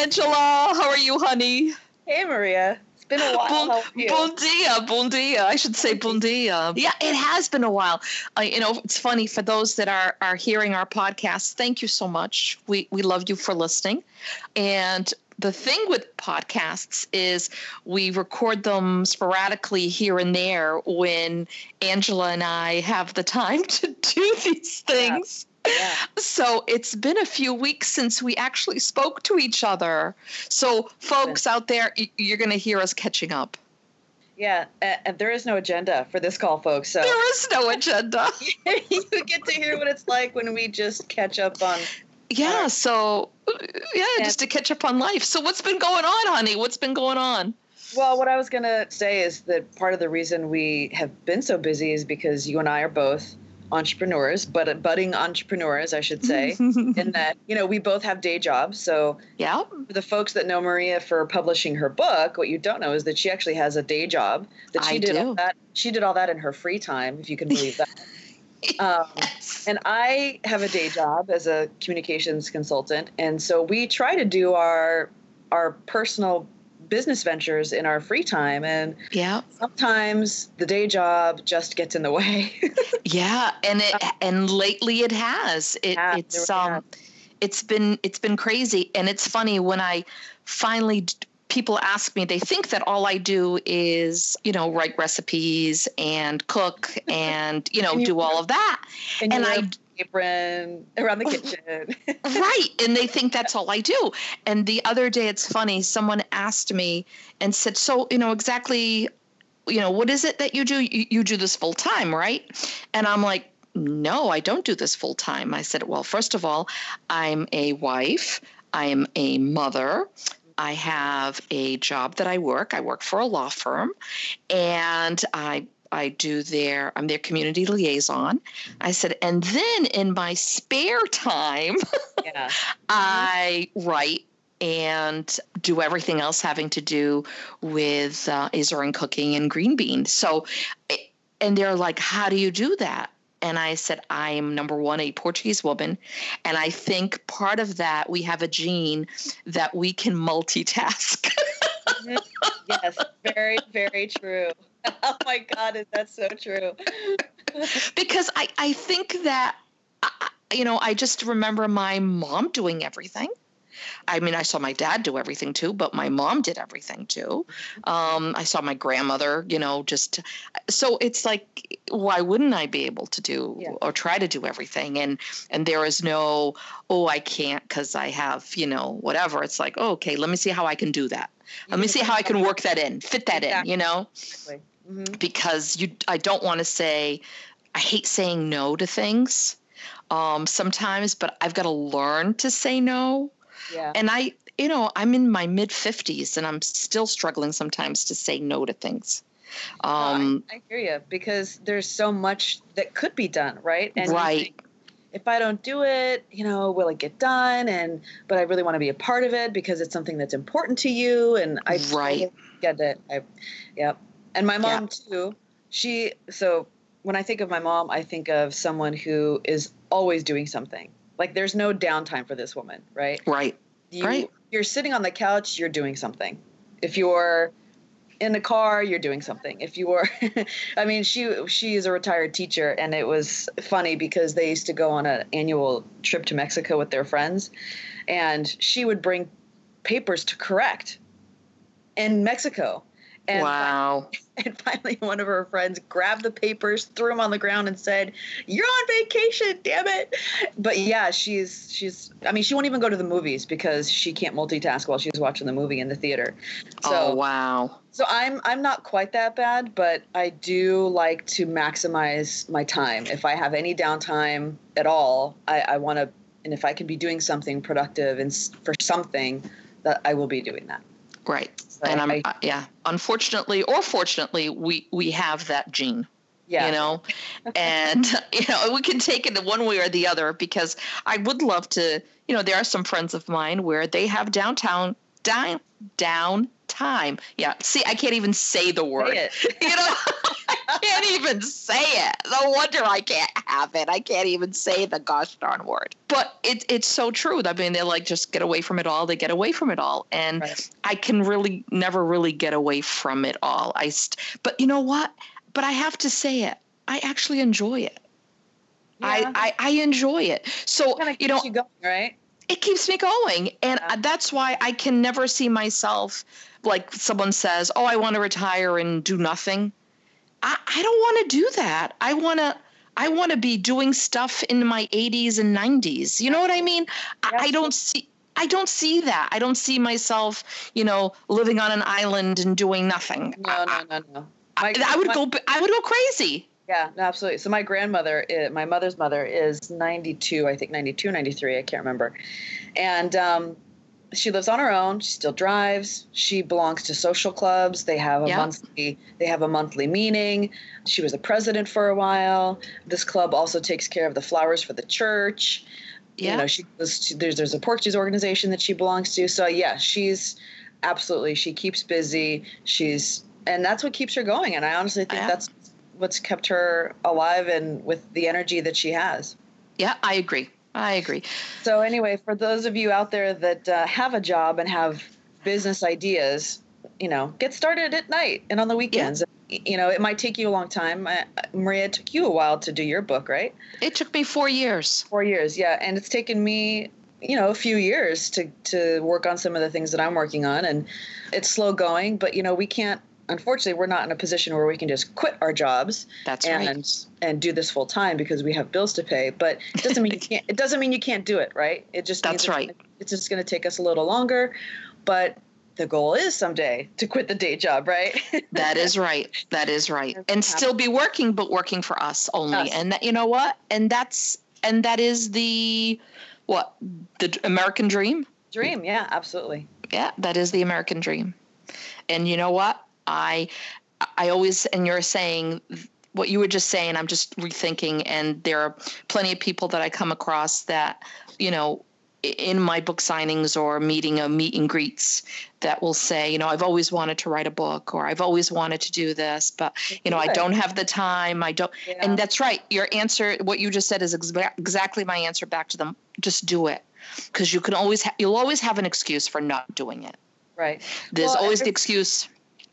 Angela. How are you, honey? Hey, Maria. It's been a while. Bon, bon dia, bon dia. I should say bon dia. Yeah, it has been a while. Uh, you know, it's funny for those that are are hearing our podcast. Thank you so much. We we love you for listening, and the thing with podcasts is we record them sporadically here and there when Angela and I have the time to do these things. Yeah. So it's been a few weeks since we actually spoke to each other. So, folks out there, you're going to hear us catching up. Yeah, and there is no agenda for this call, folks. So there is no agenda. you get to hear what it's like when we just catch up on. Yeah. so uh, yeah, and, just to catch up on life. So what's been going on, honey? What's been going on? Well, what I was going to say is that part of the reason we have been so busy is because you and I are both entrepreneurs, but budding entrepreneurs, I should say, in that you know we both have day jobs. So yeah, the folks that know Maria for publishing her book, what you don't know is that she actually has a day job. That she I did do. all that. She did all that in her free time, if you can believe that. Um, yes. And I have a day job as a communications consultant, and so we try to do our our personal business ventures in our free time and yeah. sometimes the day job just gets in the way. Yeah and it and lately it has. It, yeah, it's um it's been it's been crazy. And it's funny when i finally people ask me they think that all i do is you know write recipes and cook and you know and you, do all of that. And, and i apron around the kitchen. right. And they think that's all I do. And the other day, it's funny, someone asked me and said, So, you know, exactly, you know, what is it that you do? You, you do this full time, right? And I'm like, no, I don't do this full time. I said, well, first of all, I'm a wife, I'm a mother, I have a job that I work. I work for a law firm, and I I do their I'm their community liaison. I said, and then in my spare time, yeah. I write and do everything else having to do with uh, Azorean cooking and green beans. So, and they're like, how do you do that? And I said, I'm number one, a Portuguese woman. And I think part of that, we have a gene that we can multitask. yes, very, very true. Oh my God, is that so true? because I, I think that, you know, I just remember my mom doing everything. I mean, I saw my dad do everything too, but my mom did everything too. Um, I saw my grandmother, you know, just so it's like, why wouldn't I be able to do yeah. or try to do everything? And and there is no, oh, I can't because I have, you know, whatever. It's like, oh, okay, let me see how I can do that. Let me see how I can work that in, fit that exactly. in, you know. Exactly mm-hmm. because you I don't want to say I hate saying no to things um, sometimes, but I've got to learn to say no. Yeah. And I, you know, I'm in my mid 50s and I'm still struggling sometimes to say no to things. Um, I, I, hear you because there's so much that could be done, right? And right. if I don't do it, you know, will it get done? And but I really want to be a part of it because it's something that's important to you. And I right. get it. I, yep. And my mom yeah. too. She so when I think of my mom, I think of someone who is always doing something. Like there's no downtime for this woman, right? Right. You, right. You're sitting on the couch, you're doing something. If you're in the car, you're doing something. If you were, I mean, she she is a retired teacher, and it was funny because they used to go on an annual trip to Mexico with their friends, and she would bring papers to correct in Mexico And wow. and finally, one of her friends grabbed the papers, threw them on the ground, and said, "You're on vacation, damn it!" But yeah, she's she's. I mean, she won't even go to the movies because she can't multitask while she's watching the movie in the theater. So, oh wow. So I'm I'm not quite that bad, but I do like to maximize my time. If I have any downtime at all, I, I want to, and if I can be doing something productive and for something, that I will be doing that. Right. So and I'm I- uh, yeah. Unfortunately or fortunately, we we have that gene. yeah, You know, and you know we can take it the one way or the other because I would love to. You know, there are some friends of mine where they have downtown down down time. Yeah. See, I can't even say the word. Say you know i can't even say it no wonder i can't have it i can't even say the gosh darn word but it, it's so true i mean they like just get away from it all they get away from it all and Right. i can really never really get away from it all i st- but you know what but i have to say it i actually enjoy it Yeah. I, I i enjoy it so you know you going, right? it keeps me going and Yeah. that's why i can never see myself like someone says oh i want to retire and do nothing i, I don't want to do that i want to i want to be doing stuff in my 80s and 90s you know what i mean I, I don't see I don't see that. I don't see myself, you know, living on an island and doing nothing. No, I, no, no, no. I, My- I would my- go. I would go crazy. Yeah, no, absolutely. So my grandmother, my mother's mother, is 92, I think 92, 93, I can't remember. And um, she lives on her own. She still drives. She belongs to social clubs. They have a Yeah. monthly. They have a monthly meeting. She was the president for a while. This club also takes care of the flowers for the church. Yeah. You know, she goes to, there's there's a Portuguese organization that she belongs to. So yeah, she's absolutely she keeps busy. She's and that's what keeps her going. And I honestly think Yeah. that's what's kept her alive and with the energy that she has. yeah, I agree. I agree. So anyway, for those of you out there that uh, have a job and have business ideas, you know, get started at night and on the weekends. You know, it might take you a long time. Uh, Maria, it took you a while to do your book, right? It took me four years. Four years, yeah, and it's taken me, you know, a few years to to work on some of the things that I'm working on, and it's slow going. But you know, we can't. Unfortunately, we're not in a position where we can just quit our jobs That's and right. and do this full time because we have bills to pay. But it doesn't mean you can't. It doesn't mean you can't do it, right? It just That's means it's right. gonna- It's just going to take us a little longer, but the goal is someday to quit the day job, right? That is right. That is right. And still be working, but working for us only. Us. And that, you know what? And that's and that is the what the American dream. Dream, yeah, absolutely. Yeah, that is the American dream. And you know what? I I always and you're saying what you were just saying. I'm just rethinking, and there are plenty of people that I come across that you know in my book signings or meeting a meet and greets that will say, you know, I've always wanted to write a book or I've always wanted to do this, but you know, I don't have the time. I don't. Yeah. And that's right. Your answer, what you just said, is exa- exactly my answer back to them. Just do it, because you can always ha- you'll always have an excuse for not doing it. right. There's Well, always the excuse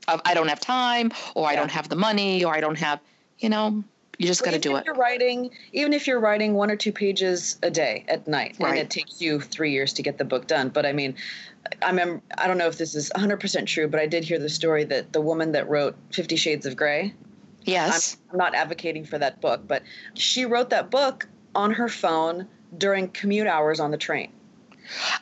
of I don't have time, or I don't have the money, or I don't have. You know, you just got to do if it. You're writing, even if you're writing one or two pages a day at night, and it takes you three years to get the book done. But I mean, I remember, I don't know if this is 100% true, but I did hear the story that the woman that wrote Fifty Shades of Grey, Yes. I'm not advocating for that book, but she wrote that book on her phone during commute hours on the train.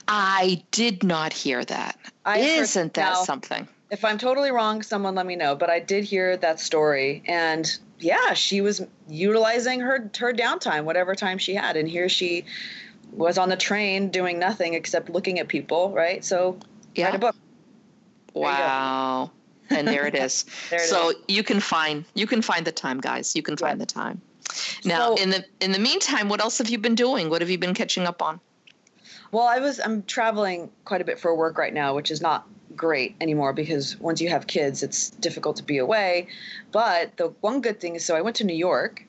I did not hear that. I Isn't that now, something? If I'm totally wrong, someone let me know. But I did hear that story, and yeah, she was utilizing her her downtime, whatever time she had, and here she was on the train doing nothing except looking at people. Right, so Yeah. write a book. Wow. and there it is. There it so is. you can find you can find the time, guys. You can find the time. Now, So- in the in the meantime, what else have you been doing? What have you been catching up on? Well, I was I'm traveling quite a bit for work right now, which is not great anymore because once you have kids, it's difficult to be away. But the one good thing is, so I went to New York,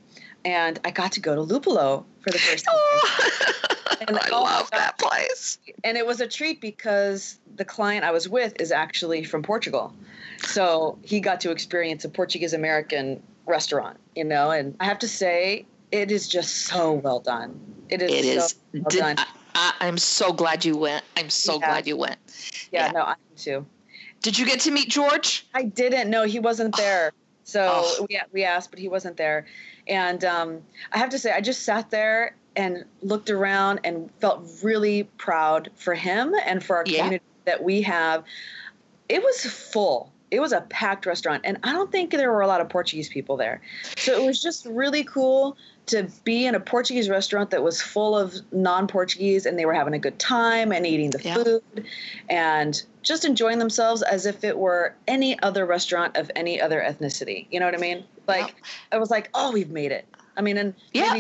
and I got to go to Lupulo for the first time. And I oh love that place. and it was a treat because the client I was with is actually from Portugal. So he got to experience a Portuguese American restaurant, you know, and I have to say, it is just so well done. It is, It so is. well Did- done. I, I, I'm so glad you went. I'm so Yeah. glad you went. Yeah, yeah. no, I am too. Did you get to meet George? I didn't. No, he wasn't there. So Oh. we we asked, but he wasn't there. And um, I have to say, I just sat there and looked around and felt really proud for him and for our Yeah. community that we have. It was full. It was a packed restaurant, and I don't think there were a lot of Portuguese people there. So it was just really cool to be in a Portuguese restaurant that was full of non-Portuguese, and they were having a good time and eating the Yeah. food, and just enjoying themselves as if it were any other restaurant of any other ethnicity. You know what I mean? Like I was like, oh, we've made it. I mean, and Yeah,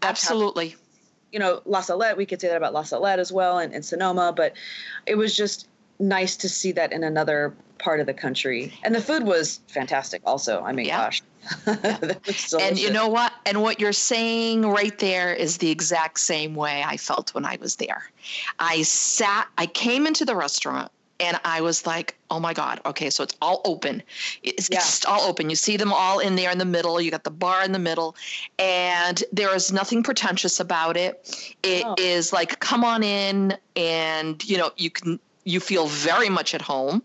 that's how- Absolutely. you know, La Salette, we could say that about La Salette as well and, and Sonoma, but it was just nice to see that in another part of the country. And the food was fantastic also. I mean, Yeah. gosh. And you know what? And what you're saying right there is the exact same way I felt when I was there. I sat, I came into the restaurant and I was like, oh my God, okay, so it's all open. It's, Yeah. it's just all open. You see them all in there in the middle. You got the bar in the middle, and there is nothing pretentious about it. It is Oh. like, come on in, and you know, you can. You feel very much at home.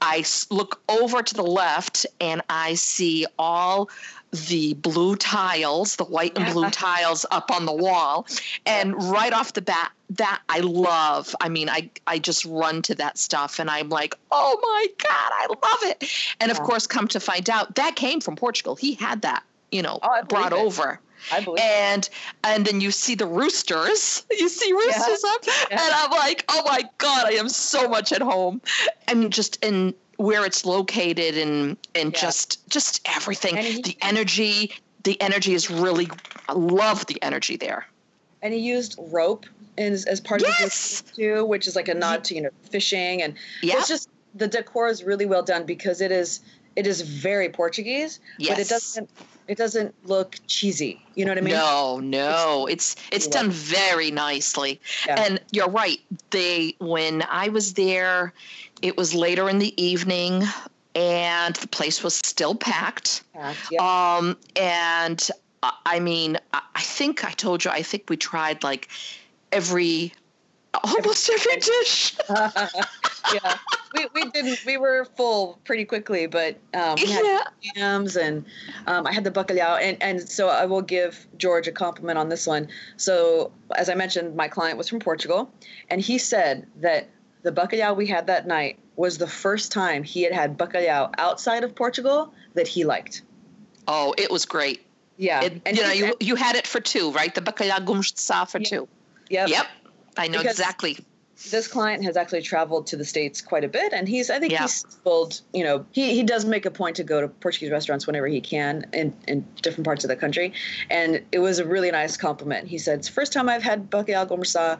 I look over to the left and I see all the blue tiles, the white and blue tiles up on the wall. And right off the bat, that I love. I mean, I, I just run to that stuff and I'm like, oh my God, I love it. And of Yeah. course, come to find out, that came from Portugal. He had that, you know, Oh, brought it. I believe and and then you see the roosters. You see roosters up Yeah. and i'm like oh my god i am so much at home. And just in where it's located and and Yeah. just just everything. He- the energy the energy is really i love the energy there. And he used rope as, as part of Yes! the too, which is like a nod to you know fishing. And yeah it's just the decor is really well done because it is it is very Portuguese, but it doesn't it doesn't look cheesy. You know what I mean? no, no, it's it's Yeah. done very nicely, Yeah. and you're right. They when I was there, it was later in the evening, and the place was still packed. Yeah. Um, and I- I mean, I think I told you. I think we tried like every, almost every dish. yeah, we, we didn't. We were full pretty quickly, but um, we had Yeah. yams and um, I had the bacalhau, and and so I will give George a compliment on this one. So as I mentioned, my client was from Portugal, and he said that the bacalhau we had that night was the first time he had had bacalhau outside of Portugal that he liked. Oh, it was great. Yeah, It, and you know, you you had it for two, right? The bacalhau gumsa for Yeah. two. yep. Yep, I know Because- exactly. this client has actually traveled to the states quite a bit and he's i think Yeah. he's told you know he, he does make a point to go to portuguese restaurants whenever he can in, in different parts of the country and it was a really nice compliment he said it's the first time i've had bacalhau gomersa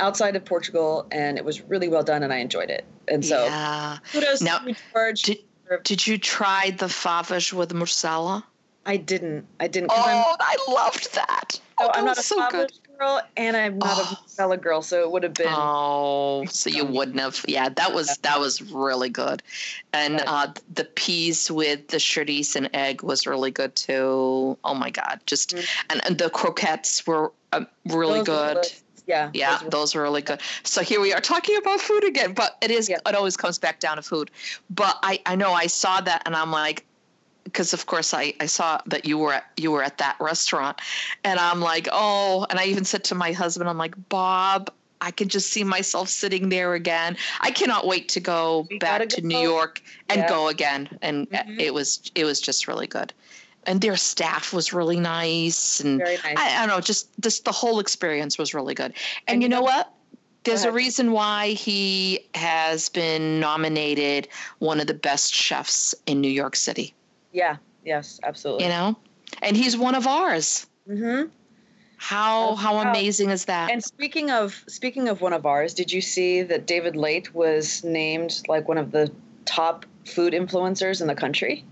outside of portugal and it was really well done and i enjoyed it and so yeah. kudos Now, to George. Did, did you try the favas with morcela? i didn't i didn't Oh, I loved that. oh, I'm not was so good. Girl and i'm not Oh. a morcela girl so it would have been Oh, so you wouldn't have. Yeah, that was that was really good, and uh, the peas with the chorizo and egg was really good too. Oh my god, just Mhm. and, and the croquettes were uh, really Those good. delicious. yeah Yeah, those were- those were really good. So here we are talking about food again, but it is Yeah. it always comes back down to food. But I I know I saw that and I'm like because of course I, I saw that you were at you were at that restaurant and I'm like, "Oh," and I even said to my husband I'm like, "Bob, I can just see myself sitting there again. I cannot wait to go We back go. New York and Yeah. go again." And Mhm. it was it was just really good. And their staff was really nice and nice I, I don't know, just this the whole experience was really good. And, And you know- what? There's a reason why he has been nominated one of the best chefs in New York City. Yeah yes absolutely You know, and he's one of ours. mm-hmm. How how amazing is that? And speaking of speaking of one of ours, did you see that David Leite was named like one of the top food influencers in the country?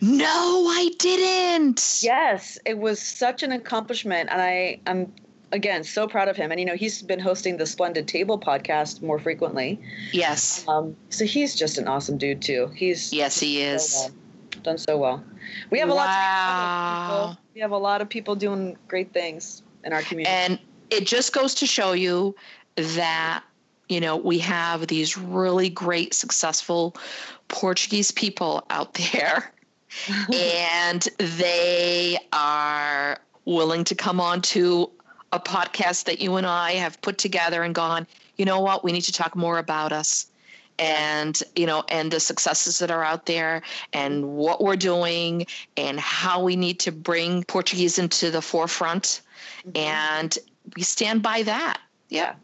no, I didn't. Yes, it was such an accomplishment, and I am again so proud of him. And you know, he's been hosting the Splendid Table podcast more frequently. Yes. Um, so he's just an awesome dude too. He's Yes, he is. well, done so well. We have a lot. To be proud Wow. of, people. We have a lot of people doing great things in our community. And it just goes to show you that you know, we have these really great, successful Portuguese people out there, and they are willing to come on to a podcast that you and I have put together and gone, you know what, we need to talk more about us and you know and the successes that are out there and what we're doing and how we need to bring portuguese into the forefront mm-hmm. and we stand by that yeah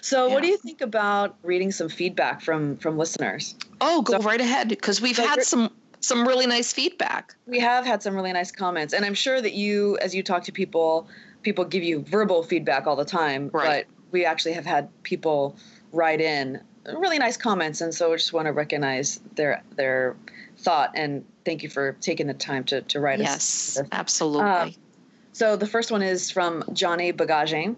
so yeah. what do you think about reading some feedback from from listeners oh go so, right ahead because we've so had some some really nice feedback we have had some really nice comments and i'm sure that you as you talk to people people give you verbal feedback all the time right. but we actually have had people write in really nice comments, and so I just want to recognize their their thought and thank you for taking the time to to write yes, us. Yes, absolutely. Uh, so the first one is from Johnny Bagage.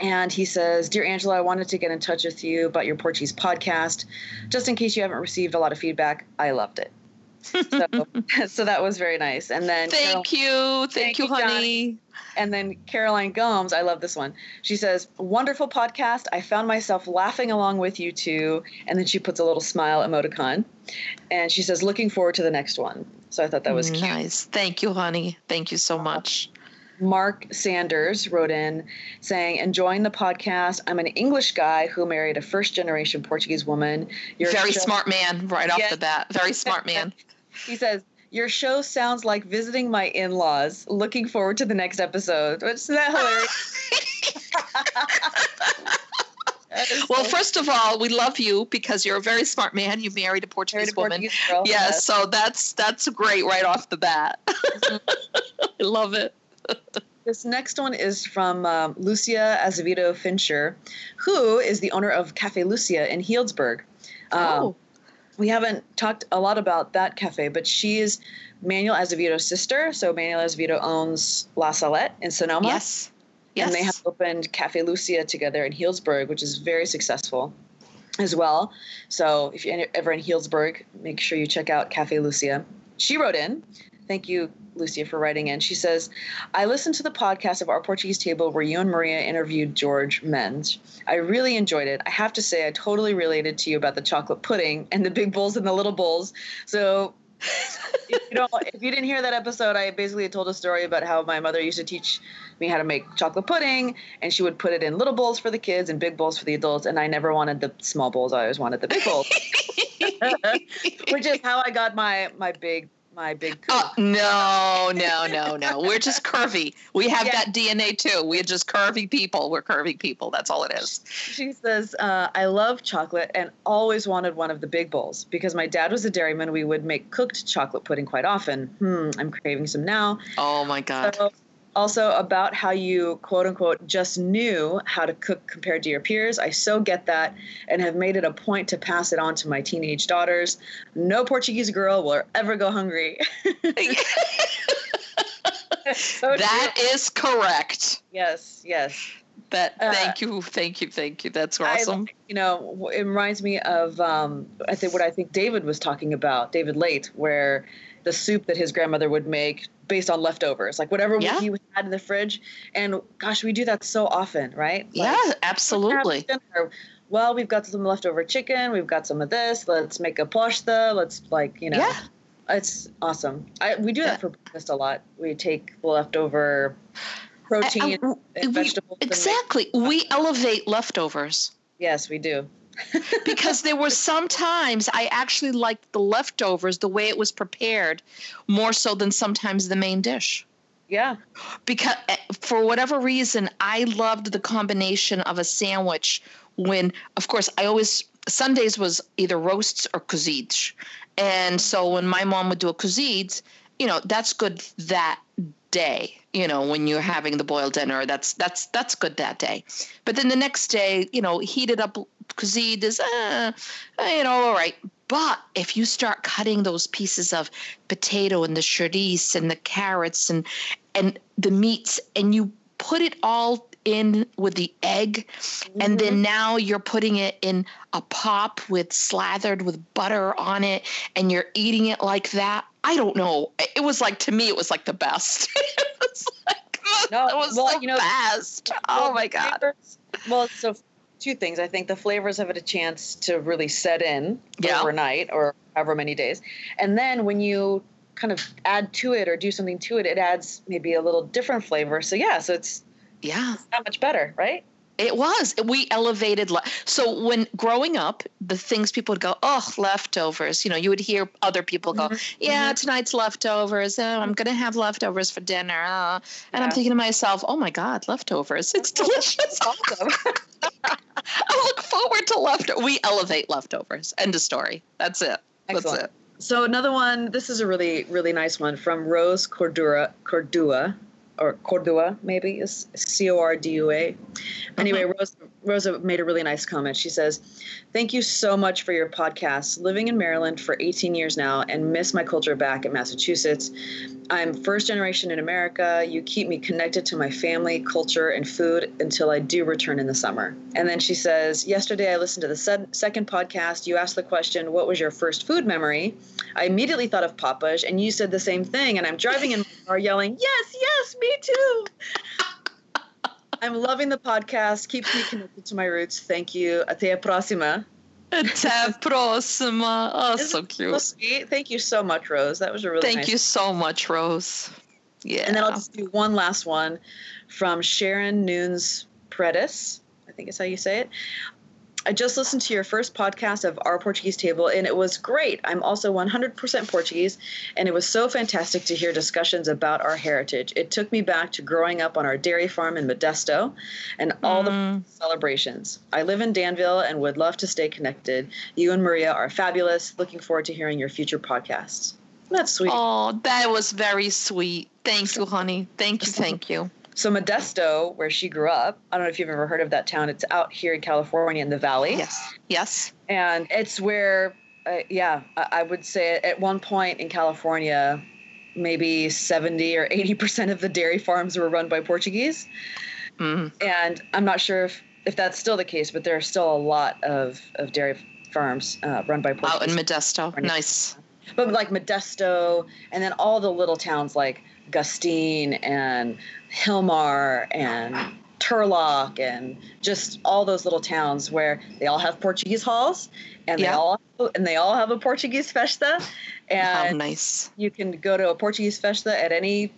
And he says, Dear Angela, I wanted to get in touch with you about your Portuguese podcast. Just in case you haven't received a lot of feedback, I loved it. So, so that was very nice. And then thank Carol, you, thank, thank you, honey. Johnny. And then Caroline Gomes, I love this one. She says, "Wonderful podcast. I found myself laughing along with you too." And then she puts a little smile emoticon, and she says, "Looking forward to the next one." So I thought that was nice. Cute. Thank you, honey. Thank you so much. Mark Sanders wrote in saying, enjoying the podcast. I'm an English guy who married a first generation Portuguese woman. You're very smart man right off the bat. Very smart man. he says, your show sounds like visiting my in laws. Looking forward to the next episode. Which is that hilarious? well, first of all, we love you because you're a very smart man. You married a Portuguese married a woman. Portuguese girl, yes, yes, so that's that's great right off the bat. Mm-hmm. I love it. This next one is from um, Lucia Azevedo Fincher, who is the owner of Cafe Lucia in Healdsburg. Um, oh we haven't talked a lot about that cafe, but she is Manuel Azevedo's sister. So Manuel Azevedo owns La Salette in Sonoma. Yes. Yes. And they have opened Cafe Lucia together in Healdsburg, which is very successful as well. So if you're ever in Healdsburg, make sure you check out Cafe Lucia. She wrote in Thank you, Lucia, for writing in. She says, I listened to the podcast of Our Portuguese Table where you and Maria interviewed George Mendes. I really enjoyed it. I have to say, I totally related to you about the chocolate pudding and the big bowls and the little bowls. So, you know, if you didn't hear that episode, I basically told a story about how my mother used to teach me how to make chocolate pudding, and she would put it in little bowls for the kids and big bowls for the adults. And I never wanted the small bowls; I always wanted the big bowls, which is how I got my my big my big Oh, no, no, no, no. We're just curvy. We have yeah. that DNA too. We're just curvy people. We're curvy people. That's all it is. She says, uh, I love chocolate and always wanted one of the big bowls because my dad was a dairyman. We would make cooked chocolate pudding quite often. Hmm, I'm craving some now. Oh my God. So also about how you quote unquote just knew how to cook compared to your peers. I so get that and have made it a point to pass it on to my teenage daughters. No Portuguese girl will ever go hungry. so That true. is correct. Yes, yes. That uh, thank uh, you, thank you, thank you. That's awesome. I, you know, it reminds me of um, I think what I think David was talking about, David Leite, where the soup that his grandmother would make based on leftovers, like whatever yeah. he had in the fridge. And gosh, we do that so often, right? Like, yeah, absolutely. Well, we've got some leftover chicken. We've got some of this. Let's make a pasta. Let's like you know. Yeah. It's awesome. I, we do that yeah. for breakfast a lot. We take the leftover protein I, I, and vegetables. We, exactly. We elevate leftovers. Yes, we do because there were sometimes I actually liked the leftovers, the way it was prepared, more so than sometimes the main dish. Yeah. Because eh, for whatever reason, I loved the combination of a sandwich when, of course, I always, Sundays was either roasts or cozidos. And so when my mom would do a cozido, you know, that's good that day you know when you're having the boiled dinner that's that's that's good that day but then the next day you know heated up cuisine is uh, you know all right but if you start cutting those pieces of potato and the chorizo and the carrots and and the meats and you put it all in with the egg mm-hmm. and then mm-hmm. now you're putting it in a pop with slathered with butter on it and you're eating it like that i don't know it was like to me it was like the best it was like no, it was well, like you know, best. Oh my god. Well, so two things. I think the flavors have had a chance to really set in Yeah. overnight or however many days. And then when you kind of add to it or do something to it, it adds maybe a little different flavor. So yeah, so it's Yeah. that much better, right? It was. We elevated. Le- so when growing up, the things people would go, oh, leftovers. You know, you would hear other people go, Mhm. yeah, tonight's leftovers. Oh, I'm going to have leftovers for dinner. Uh. And I'm thinking to myself, oh my God, leftovers. It's delicious. Awesome. I look forward to leftovers. We elevate leftovers. End of story. That's it. That's it. So another one. This is a really really nice one from Rose Cordura Cordua or Cordua maybe is C O R D U A. Anyway, uh-huh. Rose Rosa made a really nice comment. She says, "Thank you so much for your podcast. Living in Maryland for 18 years now and miss my culture back in Massachusetts. I'm first generation in America. You keep me connected to my family, culture, and food until I do return in the summer." And then she says, "Yesterday I listened to the second podcast. You asked the question, what was your first food memory? I immediately thought of Papa's, and you said the same thing. And I'm driving in my car yelling, Yes, yes, me too. I'm loving the podcast. Keeps me connected to my roots. Thank you. Até a próxima. Até próxima. Oh, so So cute. sweet. Thank you so much, Rose. That was a really Thank nice you so much, Rose. Yeah. And then I'll just do one last one from Sharon Nunes Predis. I think is how you say it. I just listened to your first podcast of Our Portuguese Table, and it was great. I'm also 100% Portuguese, and it was so fantastic to hear discussions about our heritage. It took me back to growing up on our dairy farm in Modesto and all the Mm. celebrations. I live in Danville and would love to stay connected. You and Maria are fabulous. Looking forward to hearing your future podcasts. That's sweet. Oh, that was very sweet. Thank you, honey. Thank you. Thank you. So Modesto, where she grew up, I don't know if you've ever heard of that town. It's out here in California in the valley, Yes. Yes. and it's where, uh, yeah, I, would say at one point in California, maybe seventy or eighty percent of the dairy farms were run by Portuguese, Mm. and I'm not sure if if that's still the case, but there are still a lot of of dairy farms uh, run by Out Portuguese. in Modesto. Nice. but like Modesto, and then all the little towns like Gustine and Hilmar and Turlock and just all those little towns where they all have Portuguese halls and they all and they all have a Portuguese festa How and nice. you can go to a Portuguese festa at any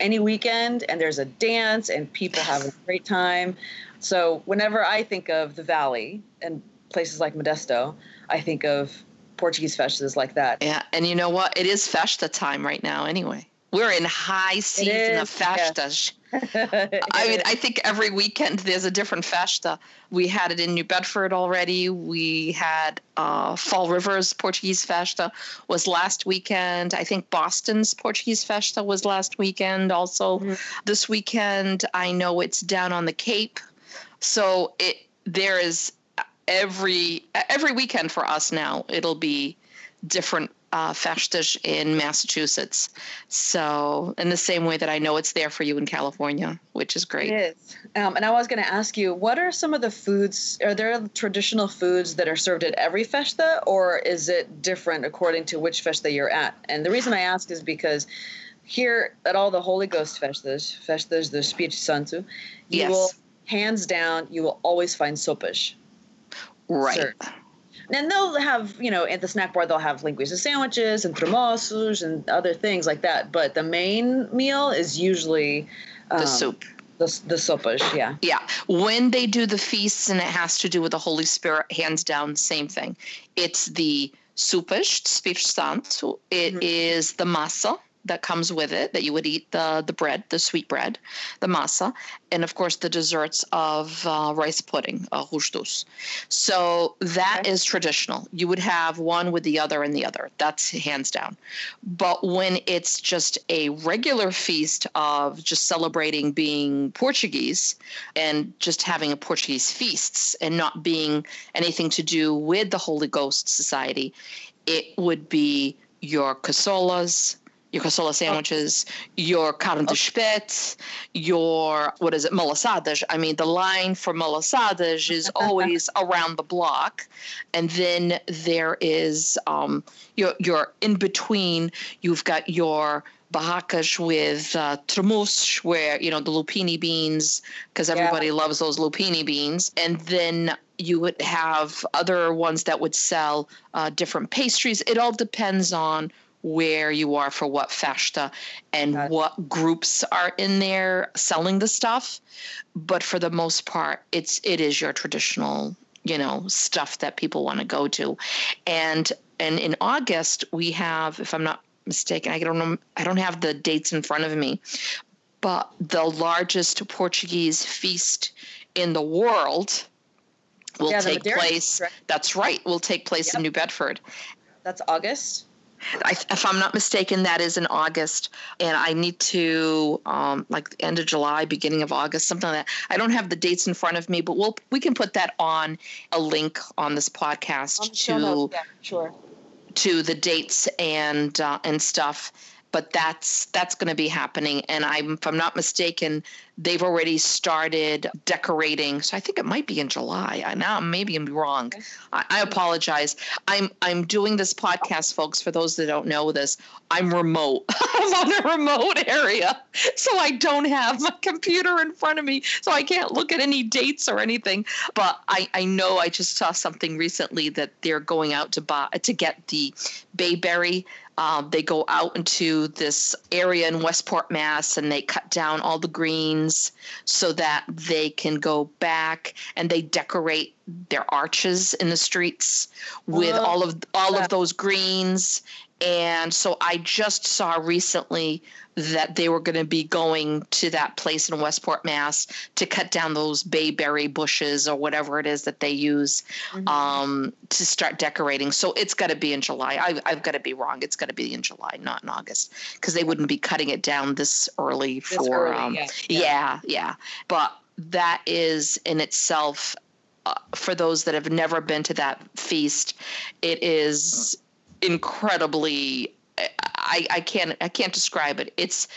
any weekend and there's a dance and people have a great time. So whenever I think of the valley and places like Modesto, I think of Portuguese festas like that. Yeah. And you know what? It is festa time right now, anyway. We're in high season of festas. I mean, I think every weekend there's a different festa. We had it in New Bedford already. We had uh, Fall Rivers Portuguese festa was last weekend. I think Boston's Portuguese festa was last weekend. Also, Mhm. this weekend I know it's down on the Cape. So it there is every every weekend for us now. It'll be different uh, in Massachusetts. So, in the same way that I know it's there for you in California, which is great. It is. Um, and I was going to ask you, what are some of the foods? Are there traditional foods that are served at every festa, or is it different according to which festa you're at? And the reason I ask is because here at all the Holy Ghost festas, festas do Espírito Santo, you Yes. will, hands down, you will always find sopas. Right. served. And they'll have, you know, at the snack bar, they'll have linguiça sandwiches and tremoços and other things like that. But the main meal is usually The um, soup. The, the sopas, yeah. Yeah. When they do the feasts and it has to do with the Holy Spirit, hands down, same thing. It's the supish, Espírito Santo. It Mhm. is the massa that comes with it, that you would eat the, the bread, the sweet bread, the massa, and of course the desserts of uh, rice pudding, uh. So that is Okay. traditional. You would have one with the other and the other. That's hands down. But when it's just a regular feast of just celebrating being Portuguese and just having a Portuguese feasts and not being anything to do with the Holy Ghost Society, it would be your cacoilas, your cacoila sandwiches, your carne de spit, your what is it, malasadas. I mean, the line for malasadas is always around the block, and then there is um, your your in between. You've got your barracas with uh, tremoços, where you know the lupini beans, because everybody yeah. loves those lupini beans, and then you would have other ones that would sell uh, different pastries. It all depends on where you are for what festa and what groups are in there selling the stuff. But for the most part it's it is your traditional you know stuff that people want to go to. And and in august we have if i'm not mistaken i don't know i don't have the dates in front of me but the largest portuguese feast in the world will yeah, take place that's right will take place yep. in new bedford. That's august I, if I'm not mistaken, that is in August, and I need to um, like end of July, beginning of August, something like that. I don't have the dates in front of me, but we'll we can put that on a link on this podcast to yeah, sure. to the dates and uh, and stuff but that's that's going to be happening. And i'm if i'm not mistaken they've already started decorating. So i think it might be in july. I, now maybe i'm wrong. I, I, apologize. I'm i'm doing this podcast folks for those that don't know this i'm remote. I'm on a remote area. So i don't have my computer in front of me. So i can't look at any dates or anything. But i i know i just saw something recently that they're going out to buy to get the bayberry um, they go out into this area in Westport, Mass, and they cut down all the greens so that they can go back and they decorate their arches in the streets with all of all of those greens and so I just saw recently that they were going to be going to that place in Westport, Mass, to cut down those bayberry bushes or whatever it is that they use mm-hmm. um, to start decorating. So it's got to be in July. I, I've, got to be wrong. It's got to be in July, not in August, because they wouldn't be cutting it down this early for. This early, um, yeah. Yeah. yeah, yeah. But that is in itself uh, for those that have never been to that feast, it is incredibly I, I can't I can't describe it. It's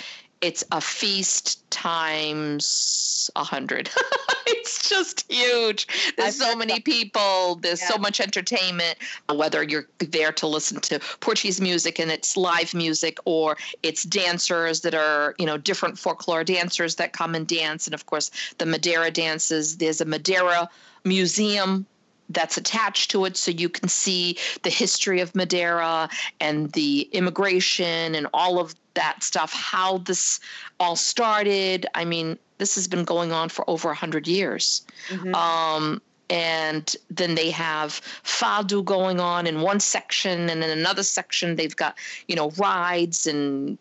it's a feast times a hundred. it's just huge. There's so many people. There's yeah. so much entertainment. Whether you're there to listen to Portuguese music and it's live music, or it's dancers that are you know different folklore dancers that come and dance, and of course the Madeira dances. There's a Madeira museum that's attached to it so you can see the history of Madeira and the immigration and all of that stuff, how this all started. I mean, this has been going on for over 100 years. Mm-hmm. Um, and then they have fado going on in one section and in another section they've got you know rides and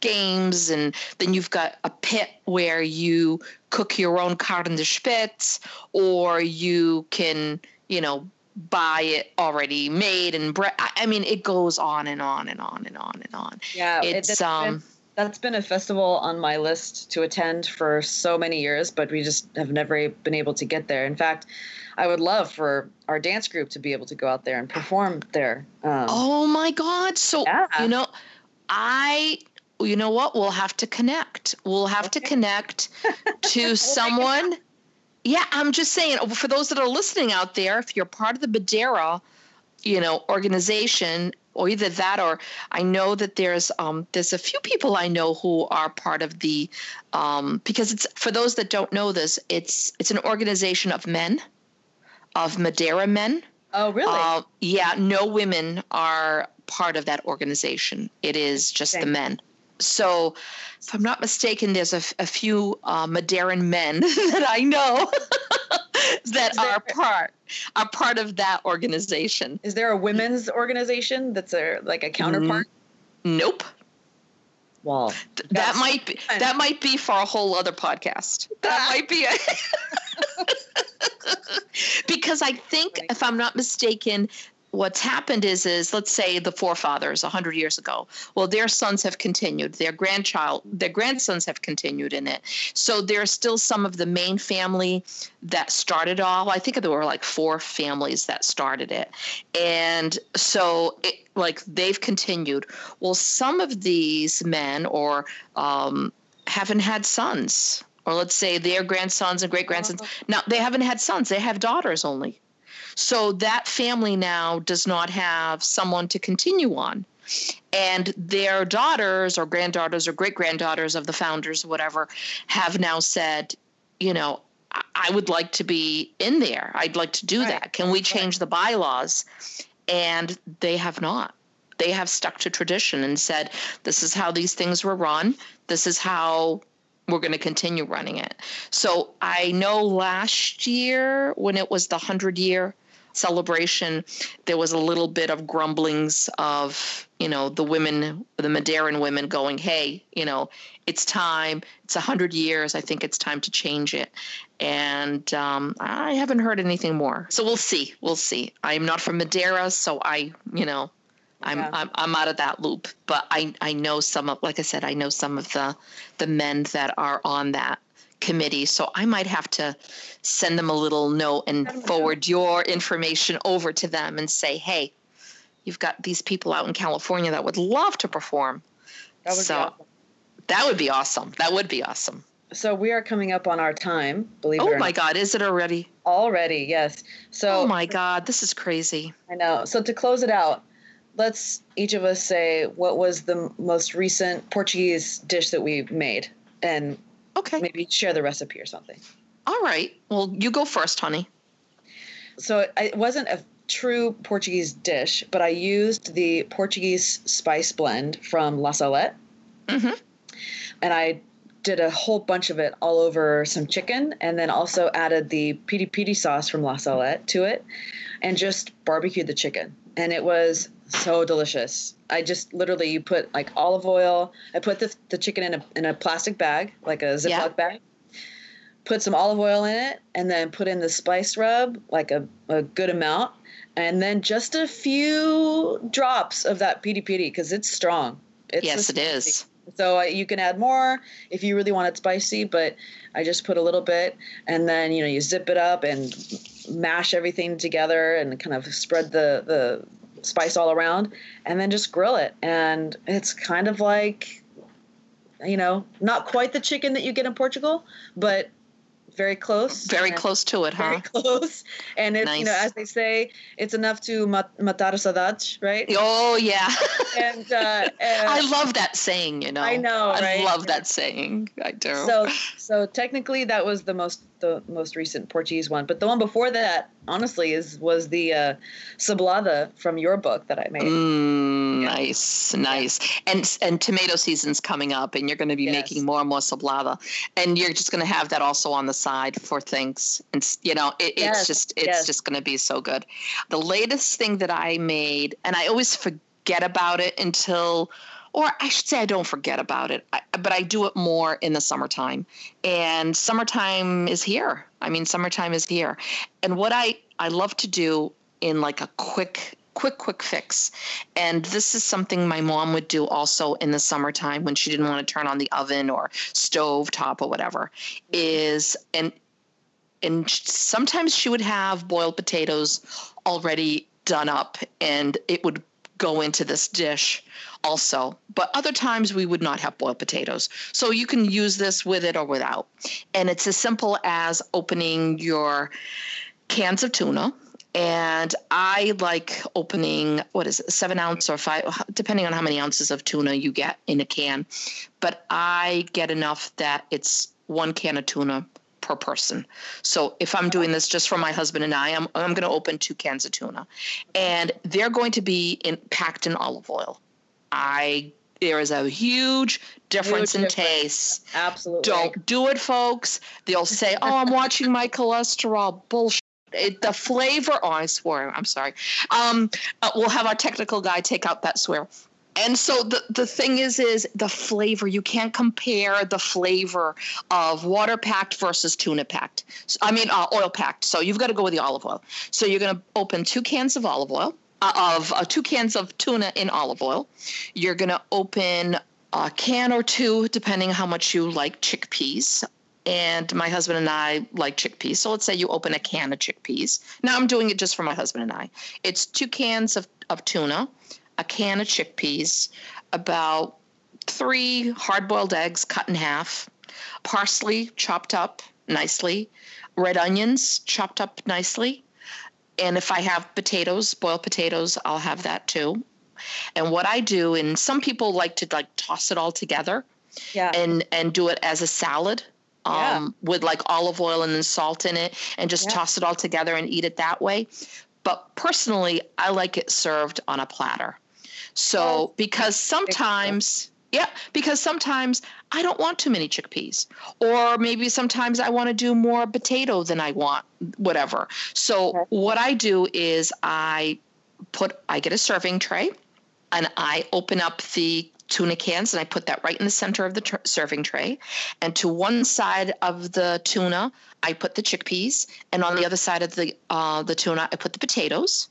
games and then you've got a pit where you cook your own carne de spitz or you can you know, buy it already made and bre- I mean, it goes on and on and on and on and on. Yeah, it's it, um. Been, that's been a festival on my list to attend for so many years, but we just have never been able to get there. In fact, I would love for our dance group to be able to go out there and perform there. Um, oh my God! So yeah. you know, I you know what? We'll have to connect. We'll have okay. to connect to someone yeah, I'm just saying for those that are listening out there, if you're part of the Madeira, you know, organization, or either that or I know that there's um, there's a few people I know who are part of the um, because it's for those that don't know this, it's it's an organization of men, of Madeira men. Oh, really? Uh, yeah, no women are part of that organization. It is just the men. So, if I'm not mistaken, there's a, a few uh, Madeiran men that I know that there, are part are part of that organization. Is there a women's organization that's a like a counterpart? Mm, nope. Well, that might be that might be for a whole other podcast. That might be it. because I think, if I'm not mistaken, what's happened is is let's say the forefathers 100 years ago well their sons have continued their grandchild their grandsons have continued in it. So there's still some of the main family that started all. I think there were like four families that started it. And so it, like they've continued. Well some of these men or um, haven't had sons. Or let's say their grandsons and great grandsons uh-huh. now they haven't had sons. They have daughters only so that family now does not have someone to continue on. And their daughters or granddaughters or great granddaughters of the founders, whatever, have now said, you know, I would like to be in there. I'd like to do right. that. Can we change the bylaws? And they have not. They have stuck to tradition and said, this is how these things were run. This is how we're going to continue running it. So I know last year when it was the 100 year celebration, there was a little bit of grumblings of, you know, the women, the Madeiran women going, hey, you know, it's time. It's 100 years. I think it's time to change it. And um, I haven't heard anything more. So we'll see. We'll see. I'm not from Madeira, so I, you know, I'm, yeah. I'm I'm out of that loop. But I I know some of like I said I know some of the the men that are on that committee. So I might have to send them a little note and forward your information over to them and say, hey, you've got these people out in California that would love to perform. That would so awesome. that would be awesome. That would be awesome. So we are coming up on our time. Believe oh it or my. God, is it already? Already, yes. So oh my God, this is crazy. I know. So to close it out, let's each of us say what was the most recent Portuguese dish that we made, and Okay. Maybe share the recipe or something. All right. Well, you go first, honey. So it wasn't a true Portuguese dish, but I used the Portuguese spice blend from La Salette. Mm-hmm. And I did a whole bunch of it all over some chicken and then also added the piri piri sauce from La Salette to it and just barbecued the chicken. And it was so delicious. I just literally you put like olive oil. I put the, the chicken in a in a plastic bag, like a Ziploc yeah. bag. Put some olive oil in it, and then put in the spice rub, like a, a good amount, and then just a few drops of that piri piri because it's strong. It's yes, it is. So uh, you can add more if you really want it spicy, but I just put a little bit, and then you know you zip it up and mash everything together and kind of spread the the spice all around, and then just grill it. And it's kind of like, you know, not quite the chicken that you get in Portugal, but very close. Very close to it, huh? Very close. And it's, nice. you know, as they say, it's enough to mat- matar saudades, right? Oh, yeah. and, uh, and, I love that saying, you know. I know, right? I love that saying. I do. So, so technically that was the most, the most recent Portuguese one. But the one before that, honestly, is was the uh, from your book that I made. Mm, yeah. Nice, nice. Yeah. And and tomato season's coming up, and you're going to be yes. making more and more cebolada, and you're just going to have that also on the side for things. And you know, it, yes. it's just it's yes. just going to be so good. The latest thing that I made, and I always forget about it until or I should say I don't forget about it, I, but I do it more in the summertime. And summertime is here. I mean, summertime is here. And what I, I love to do in like a quick quick quick fix and this is something my mom would do also in the summertime when she didn't want to turn on the oven or stove top or whatever is and and sometimes she would have boiled potatoes already done up and it would go into this dish also. But other times we would not have boiled potatoes. So you can use this with it or without. And it's as simple as opening your cans of tuna. And I like opening, what is it, seven ounce or five, depending on how many ounces of tuna you get in a can. But I get enough that it's one can of tuna per person. So if I'm doing this just for my husband and I, I'm, I'm going to open two cans of tuna. And they're going to be in, packed in olive oil. I there is a huge difference huge in difference. taste. Absolutely. Don't do it, folks. They'll say, "Oh, I'm watching my cholesterol." Bullshit. It, the flavor. Oh, I swear. I'm sorry. Um, uh, we'll have our technical guy take out that swear. And so the, the thing is, is the flavor. You can't compare the flavor of water packed versus tuna packed. I mean, uh, oil packed. So you've got to go with the olive oil. So you're going to open two cans of olive oil uh, of uh, two cans of tuna in olive oil. You're going to open a can or two, depending how much you like chickpeas. And my husband and I like chickpeas. So let's say you open a can of chickpeas. Now I'm doing it just for my husband and I. It's two cans of, of tuna, a can of chickpeas, about three hard boiled eggs cut in half, parsley chopped up nicely, red onions chopped up nicely, and if I have potatoes, boiled potatoes, I'll have that too. And what I do, and some people like to like toss it all together Yeah. and and do it as a salad Yeah. um, with like olive oil and then salt in it and just Yeah. toss it all together and eat it that way. But personally, I like it served on a platter. So because sometimes, yeah, because sometimes I don't want too many chickpeas, or maybe sometimes I want to do more potato than I want, whatever. So what I do is I put, I get a serving tray, and I open up the tuna cans and I put that right in the center of the tr- serving tray. And to one side of the tuna, I put the chickpeas, and on the other side of the uh, the tuna, I put the potatoes.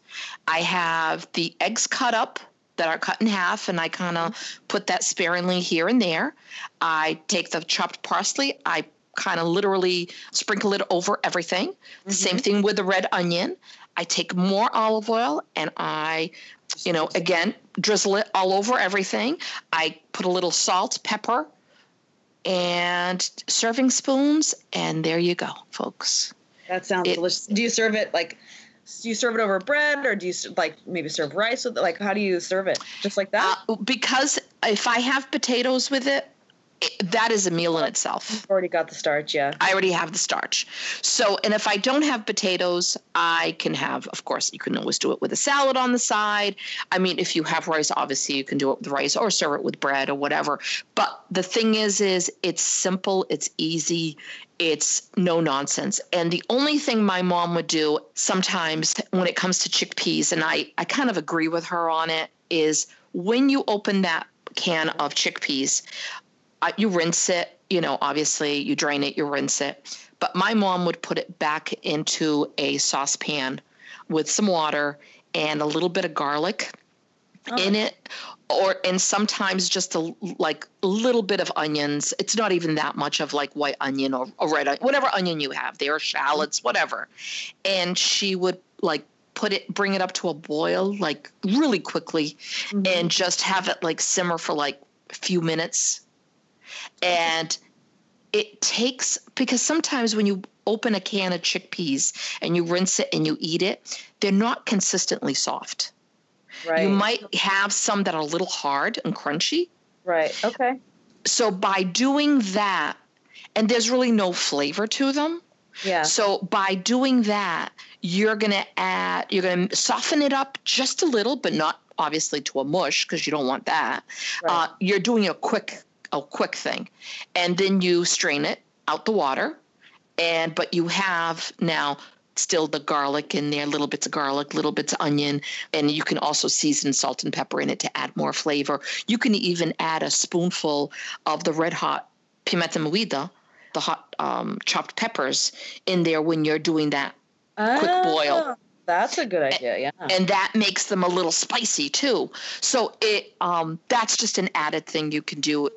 I have the eggs cut up that are cut in half, and I kind of put that sparingly here and there. I take the chopped parsley, I kind of literally sprinkle it over everything. The same mm-hmm. thing with the red onion. I take more olive oil and I, you know, again, drizzle it all over everything. I put a little salt, pepper, and serving spoons, and there you go, folks. That sounds It- delicious. Do you serve it like? Do you serve it over bread, or do you like maybe serve rice with it? Like, how do you serve it? Just like that? Uh, because if I have potatoes with it, it, that is a meal in itself. You've already got the starch, yeah. I already have the starch. So, and if I don't have potatoes, I can have, of course, you can always do it with a salad on the side. I mean, if you have rice, obviously you can do it with rice or serve it with bread or whatever. But the thing is, is it's simple, it's easy, it's no nonsense. And the only thing my mom would do sometimes when it comes to chickpeas, and I, I kind of agree with her on it, is when you open that can of chickpeas, uh, you rinse it, you know, obviously you drain it, you rinse it. But my mom would put it back into a saucepan with some water and a little bit of garlic in it. Or and sometimes just a like a little bit of onions. It's not even that much of like white onion or, or red onion whatever onion you have there shallots whatever. And she would like put it bring it up to a boil like really quickly Mhm. and just have it like simmer for like a few minutes and it takes because sometimes when you open a can of chickpeas and you rinse it and you eat it they're not consistently soft right. you might have some that are a little hard and crunchy Right. Okay. so by doing that and there's really no flavor to them Yeah. so by doing that, you're going to add, you're going to soften it up just a little, but not obviously to a mush because you don't want that. Right. Uh, you're doing a quick, a quick thing, and then you strain it out the water, and but you have now still the garlic in there, little bits of garlic, little bits of onion, and you can also season salt and pepper in it to add more flavor. You can even add a spoonful of the red hot pimenta moída, the hot um, chopped peppers in there when you're doing that, quick boil. Ah, That's a good idea. Yeah. and that makes them a little spicy too. So it um, that's just an added thing you can do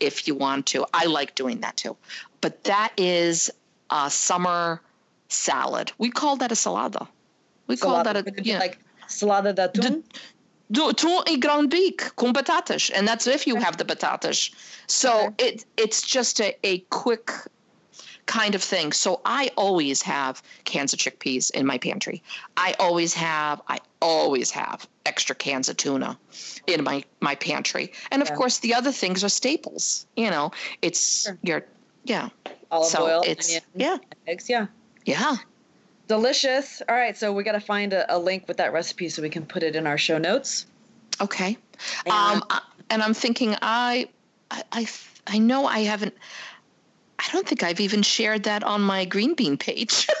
if you want to. I like doing that too, but that is a summer salad. We call that a salada. We call that a would it yeah. like salada de. Do tu e grão-de-bico com batatas, and that's if you have the batatas. So it it's just a, a quick kind of thing. So I always have cans of chickpeas in my pantry. I always have I always have extra cans of tuna in my my pantry. And of Yeah. course the other things are staples. You know, it's Sure. your yeah. olive so oil, it's onion, yeah. eggs. Yeah. Yeah. Delicious. All right. So we got to find a, a link with that recipe so we can put it in our show notes. Okay. And- Um, and I'm thinking, I, I, I, I know I haven't. I don't think I've even shared that on my green bean page.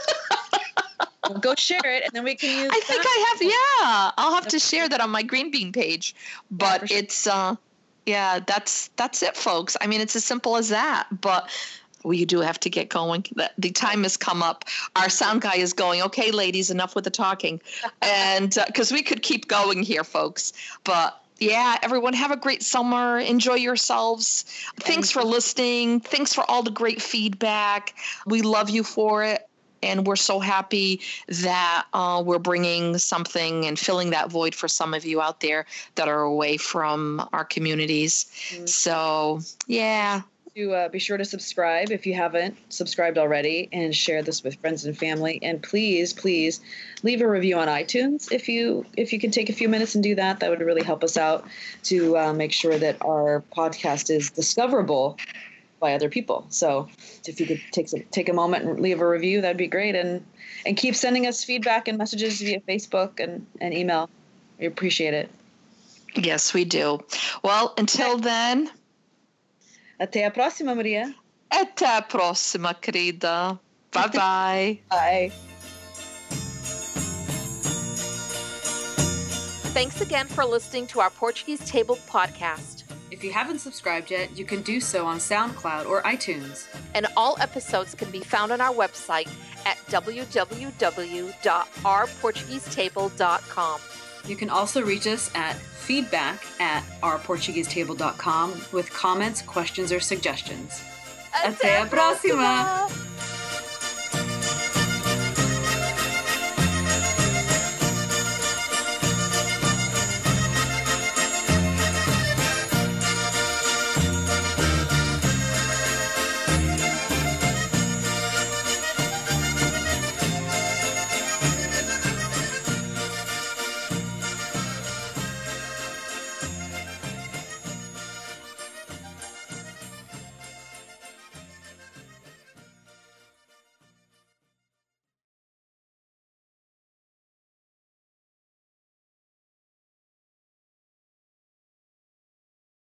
Well, go share it, and then we can use. I think. I have. Yeah, I'll have to share that on my green bean page. But for sure. it's, uh, yeah, that's that's it, folks. I mean, it's as simple as that. But we do have to get going. The, the time has come up. Our sound guy is going. Okay, ladies, enough with the talking, and because we could keep going here, folks. But yeah, everyone have a great summer. Enjoy yourselves. Thanks for listening. Thanks for all the great feedback. We love you for it. And we're so happy that uh, we're bringing something and filling that void for some of you out there that are away from our communities. Mm. So, yeah, to uh, be sure to subscribe if you haven't subscribed already and share this with friends and family. And please please leave a review on itunes if you if you can take a few minutes and do that. That would really help us out to uh, make sure that our podcast is discoverable by other people. So if you could take some, take a moment and leave a review that'd be great. And and keep sending us feedback and messages via facebook and, and email. We appreciate it. Yes, we do. Well, until then, até a próxima maria até a próxima, querida. Bye bye. bye Thanks again for listening to our Portuguese Table podcast. If you haven't subscribed yet, you can do so on SoundCloud or iTunes. And all episodes can be found on our website at www.ourportuguesetable.com. You can also reach us at feedback at ourportuguesetable.com with comments, questions, or suggestions. Até a próxima!